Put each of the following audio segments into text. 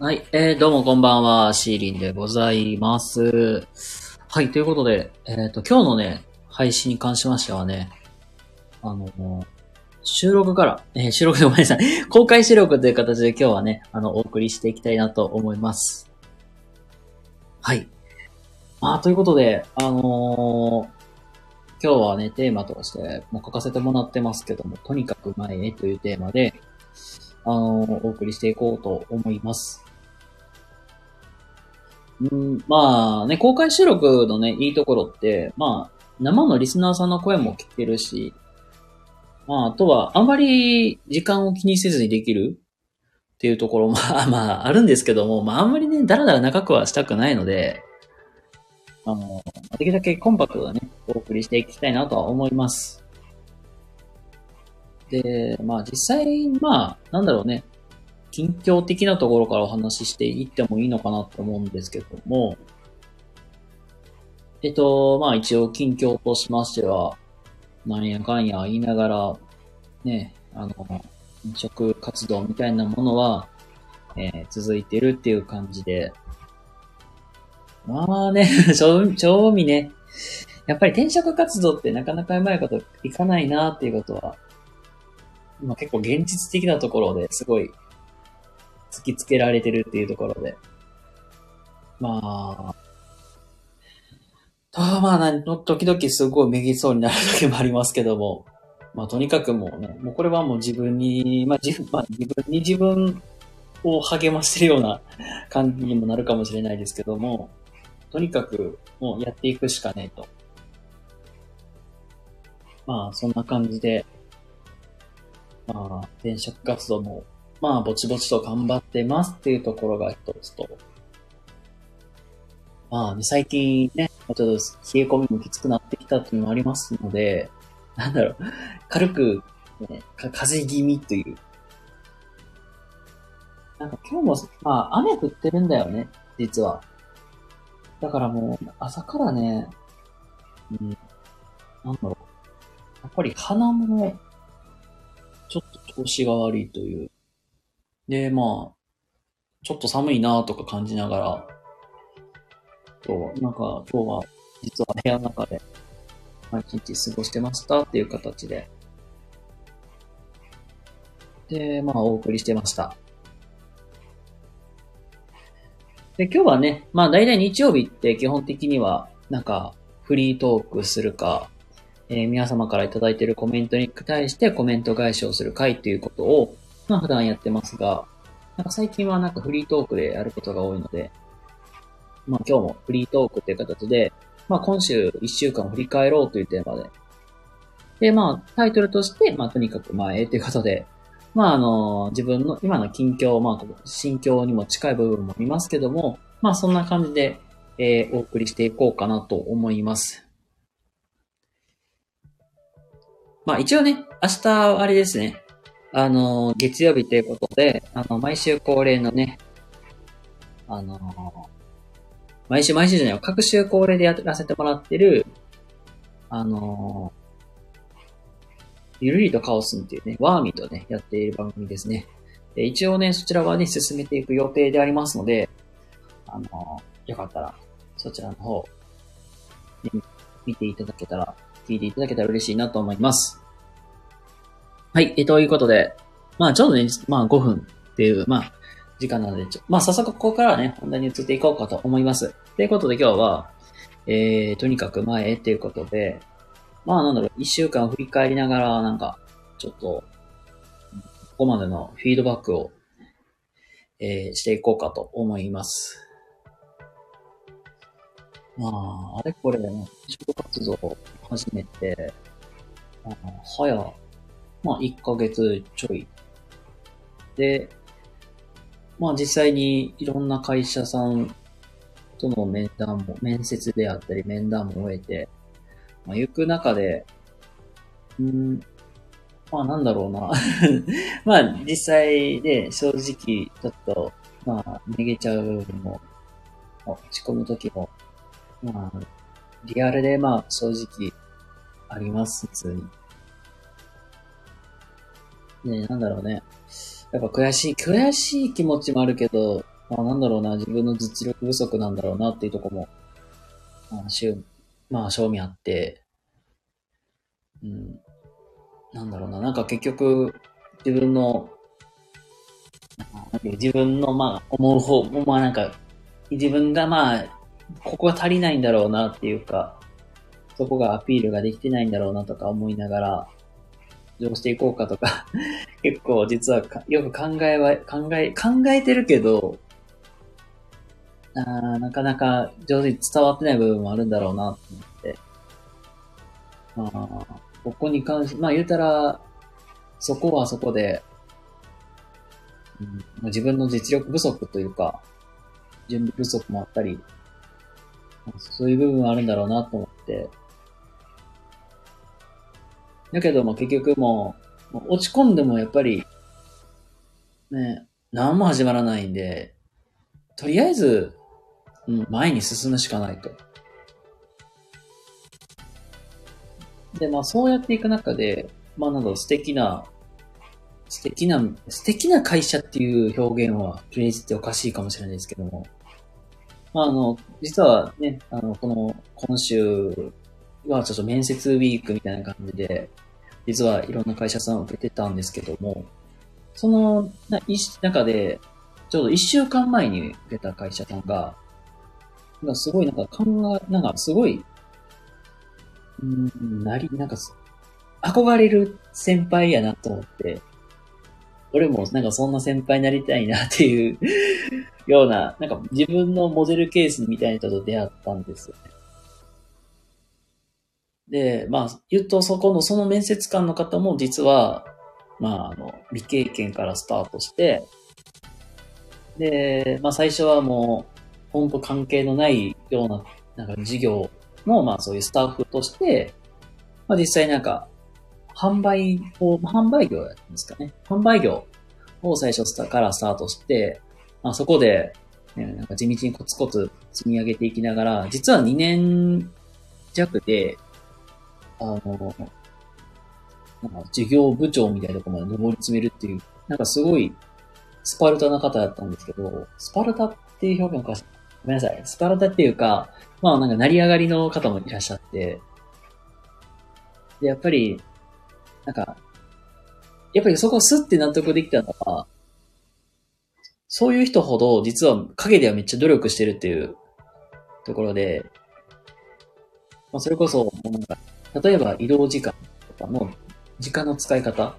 はい、えー、どうもこんばんは、シーリンでございます。はい、ということで、えっ、と、今日のね、配信に関しましてはね、あの、収録から、えー収録でごめんなさい、公開収録という形で今日はね、あの、お送りしていきたいなと思います。はい。まあ、ということで、あのー今日はね、テーマとして、もう書かせてもらってますけども、とにかく前へというテーマで、あのーお送りしていこうと思います。うん、まあね、公開収録のね、いいところって、まあ、生のリスナーさんの声も聞けるし、まあ、あとは、あんまり時間を気にせずにできるっていうところも、まあ、まあ、あるんですけども、まあ、あんまりね、だらだら長くはしたくないので、あの、できるだけコンパクトなね、お送りしていきたいなとは思います。で、まあ実際、まあ、なんだろうね、近況的なところからお話ししていってもいいのかなと思うんですけども、えっと、まあ一応近況としましては、なんやかんや言いながら、ね、あの、飲食活動みたいなものは、えー続いてるっていう感じで、まあね、正正味ね、やっぱり転職活動ってなかなかうまいこといかないなっていうことは、まあ結構現実的なところですごい突きつけられてるっていうところで。まあ、たまあな、時々すごいめげそうになる時もありますけども、まあとにかくもうね、もうこれはもう自分に、まあ自分、まあ自分に自分を励ましてるような感じにもなるかもしれないですけども、とにかくもうやっていくしかねえと。まあそんな感じで、まあ転職活動もまあ、ぼちぼちと頑張ってますっていうところが一つと、まあ、ね、最近ね、ちょっと冷え込みもきつくなってきたっていうのもありますので、なんだろう、軽く、ね、か風邪気味という。なんか今日も、まあ、雨降ってるんだよね、実は。だからもう、朝からね、うん、なんだろう、やっぱり鼻も、ちょっと調子が悪いという。で、まあ、ちょっと寒いなとか感じながら、そう、なんか今日は実は部屋の中で、まあ一日過ごしてましたっていう形で、で、まあお送りしてました。で、今日はね、まあ大体日曜日って基本的には、なんかフリートークするか、えー皆様からいただいているコメントに対してコメント返しをする回っていうことを、まあ普段やってますが、なんか最近はなんかフリートークでやることが多いので、まあ今日もフリートークという形で、まあ今週1週間を振り返ろうというテーマで。で、まあタイトルとして、まあとにかく前ということで、まああの、自分の今の近況、まあ心境にも近い部分も見ますけども、まあそんな感じで、えーお送りしていこうかなと思います。まあ一応ね、明日あれですね、あの、月曜日ということで、あの、毎週恒例のね、あの、毎週毎週じゃないよ、各週恒例でやらせてもらってる、あの、ゆるりとカオスンっていうね、ワーミーとね、やっている番組ですね。で一応ね、そちらはね、進めていく予定でありますので、あの、よかったら、そちらの方、見ていただけたら、聞いていただけたら嬉しいなと思います。はい、え、ということで、まあちょうどね、まあ5分っていう、まあ時間なので、ちょまあ早速ここからね、本題に移っていこうかと思います。ということで今日は、えー、とにかく前へっていうことで、まあなんだろう、一週間振り返りながら、なんか、ちょっと、ここまでのフィードバックを、えー、していこうかと思います。まあ、あれこれ、ね、就活動を始めて、あ早、まあ、1ヶ月ちょい。で、まあ実際にいろんな会社さんとの面談も、面接であったり面談も終えて、まあ行く中で、うん、まあなんだろうな。まあ実際で正直ちょっと、まあ逃げちゃう部分も、落ち込む時も、まあ、リアルでまあ正直あります、普通に。ねなんだろうね。やっぱ悔しい、悔しい気持ちもあるけど、まあなんだろうな、自分の実力不足なんだろうなっていうとこも、まあ、しゅまあ、正味あって、うん、なんだろうな、なんか結局、自分の、自分のまあ思う方、まあなんか、自分がまあ、ここが足りないんだろうなっていうか、そこがアピールができてないんだろうなとか思いながら、どうしていこうかとか 結構実はよく考えは、考え、考えてるけど、あなかなか上手に伝わってない部分もあるんだろうなと思って。まあ、ここに関して、まあ言うたら、そこはそこで、うん、自分の実力不足というか、準備不足もあったり、そういう部分はあるんだろうなと思って。だけども結局もう、落ち込んでもやっぱり、ね、何も始まらないんで、とりあえず、うん、前に進むしかないと。で、まあそうやっていく中で、まあなんだろう、素敵な、素敵な、素敵な会社っていう表現は、プレイズっておかしいかもしれないですけども、まああの、実はね、あの、この、今週はちょっと面接ウィークみたいな感じで、実はいろんな会社さんを受けてたんですけども、そのな中で、ちょうど一週間前に受けた会社さんが、なんかすごいなんか考え、なんかすごい、うん、なり、なんか、憧れる先輩やなと思って、俺もなんかそんな先輩になりたいなっていうような、なんか自分のモデルケースみたいな人と出会ったんですよね。で、まあ、言うとそこの、その面接官の方も実は、まあ、あの、未経験からスタートして、で、まあ最初はもう、本当関係のないような、なんか事業の、まあそういうスタッフとして、まあ実際なんか、販売を、販売業やったんですかね。販売業を最初からスタートして、まあそこで、ね、なんか地道にコツコツ積み上げていきながら、実は2年弱で、あの、なんか事業部長みたいなとこまで上り詰めるっていう、なんかすごいスパルタな方だったんですけど、スパルタっていう表現かごめんなさい。スパルタっていうか、まあなんか成り上がりの方もいらっしゃって、で、やっぱり、なんか、やっぱりそこをスッて納得できたのは、そういう人ほど実は影ではめっちゃ努力してるっていうところで、まあそれこそ、もうなんか、例えば移動時間とかの時間の使い方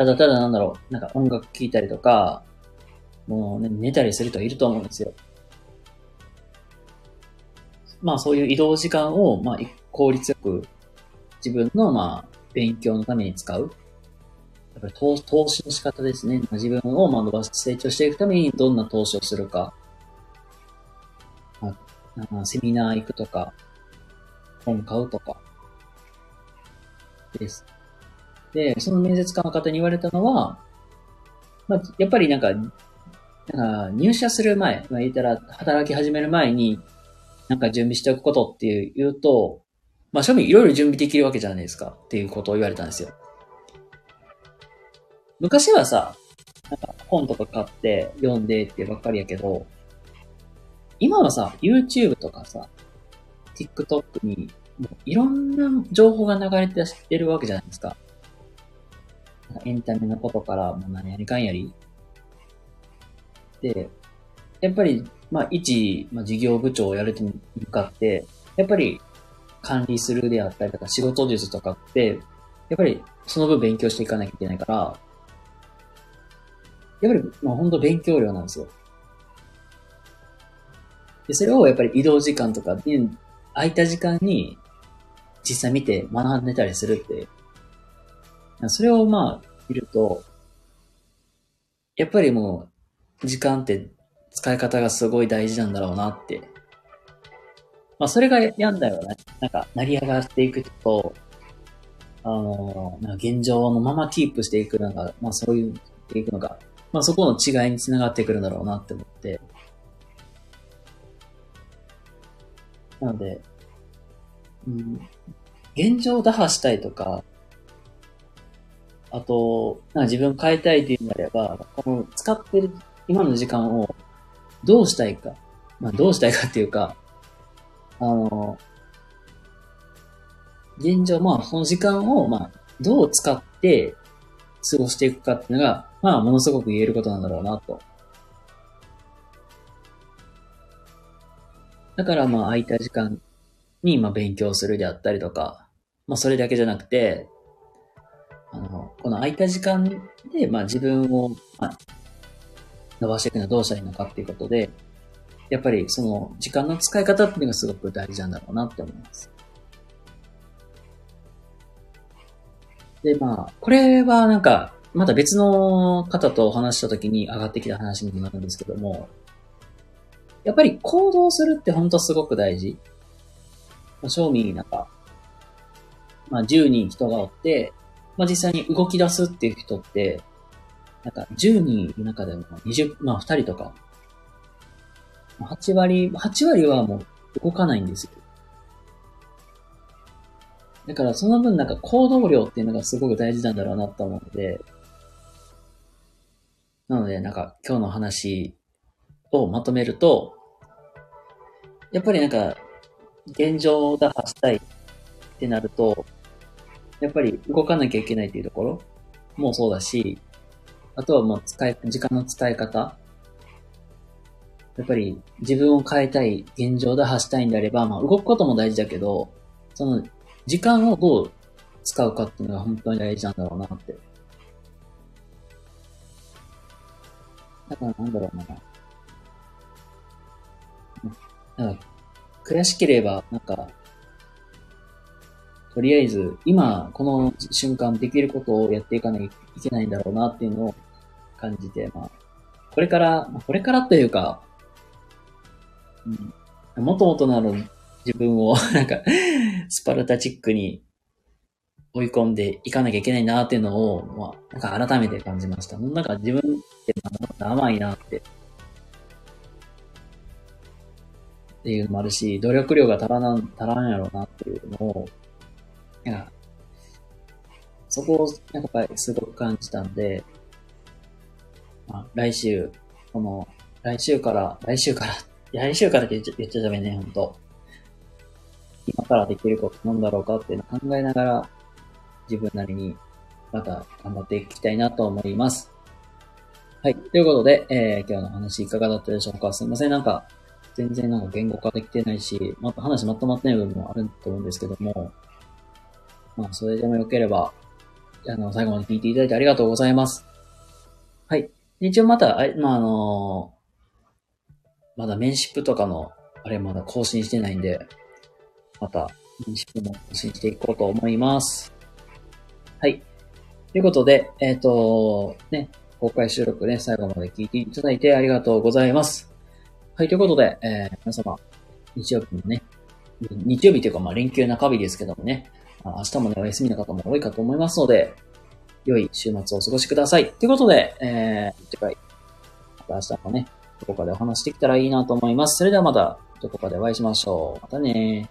ただただなんだろう、なんか音楽聴いたりとか、もうね、寝たりする人はいると思うんですよ。まあそういう移動時間を、まあ効率よく自分の、まあ勉強のために使う。やっぱり投投資の仕方ですね。自分をまあ伸ばす、成長していくためにどんな投資をするか。まあ、セミナー行くとか、本買うとか。です。で、その面接官の方に言われたのは、まあ、やっぱりなんか、なんか入社する前、まあ、言ったら働き始める前に、なんか準備しておくことっていう言うと、まあ、庶民いろいろ準備できるわけじゃないですかっていうことを言われたんですよ。昔はさ、なんか本とか買って読んでってばっかりやけど、今はさ、YouTube とかさ、TikTok にもういろんな情報が流れててるわけじゃないですか。エンタメのことから、もう何やりかんやり、で、やっぱり、まあ、一、まあ、事業部長をやるに向かって、やっぱり管理するであったりとか仕事術とかって、やっぱりその分勉強していかなきゃいけないから、やっぱり、まあ、本当勉強量なんですよ。で、それをやっぱり移動時間とかに、空いた時間に実際見て学んでたりするって、それをまあ、見ると、やっぱりもう、時間って使い方がすごい大事なんだろうなって。まあ、それがやんだよね。なんか、成り上がっていくと、あの、なんか現状のままキープしていくのが、まあそういう、いくのが、まあそこの違いにつながってくるんだろうなって思って。なので、うん、現状を打破したいとか、あと、なんか自分変えたいっていうんであれば、この使ってる今の時間をどうしたいか。まあどうしたいかっていうか、あの、現状、まあその時間を、まあどう使って過ごしていくかっていうのが、まあものすごく言えることなんだろうなと。だからまあ空いた時間にまあ勉強するであったりとか、まあそれだけじゃなくて、あの、この空いた時間でまあ自分を、まあ、伸ばしていくのはどうしたらいいのかっていうことで、やっぱりその時間の使い方っていうのがすごく大事なんだろうなって思います。で、まあ、これはなんか、また別の方とお話した時に上がってきた話にもなるんですけども、やっぱり行動するって本当すごく大事。まあ、正味なんか、まあ10人人がおって、まあ実際に動き出すっていう人って、なんか10人いる中でも20、まあ2人とか、8割、8割はもう動かないんですよ。だからその分なんか行動量っていうのがすごく大事なんだろうなと思うので、なのでなんか今日の話をまとめると、やっぱりなんか現状打破したいってなると、やっぱり動かなきゃいけないっていうところもそうだし、あとはもう使い、時間の使い方。やっぱり自分を変えたい、現状打破したいんであれば、まあ動くことも大事だけど、その時間をどう使うかっていうのが本当に大事なんだろうなって。だからなんだろうな。なんか、悔しければ、なんか、とりあえず、今、この瞬間できることをやっていかないといけないんだろうなっていうのを感じて、まあ、これから、これからというか、うん、もともとなる自分を、なんか、スパルタチックに追い込んでいかなきゃいけないなっていうのを、まあ、なんか改めて感じました。なんか自分って甘いなって。っていうのもあるし、努力量が足らなん、足らんやろうなっていうのを、なんか、そこを、やっぱりすごく感じたんで、まあ、来週、この、来週から、来週から、来週からって言っちゃ言っちゃダメね、ほんと。今からできることなんだろうかっていうのを考えながら、自分なりにまた頑張っていきたいなと思います。はい。ということで、えー、今日の話いかがだったでしょうか？すいません。なんか、全然なんか言語化できてないし、また話まとまってない部分もあると思うんですけども、まあ、それでもよければ、あの、最後まで聞いていただいてありがとうございます。はい。一応また、あまあ、あのまだメンシップとかの、あれまだ更新してないんで、また、メンシップも更新していこうと思います。はい。ということで、えっ、ー、と、ね、公開収録ね、最後まで聞いていただいてありがとうございます。はい、ということで、えー、皆様、日曜日もね、日曜日というか、まあ、連休中日ですけどもね、明日もね、お休みの方も多いかと思いますので、良い週末をお過ごしください。ということで、えー、次回、また明日もね、どこかでお話できたらいいなと思います。それではまた、どこかでお会いしましょう。またね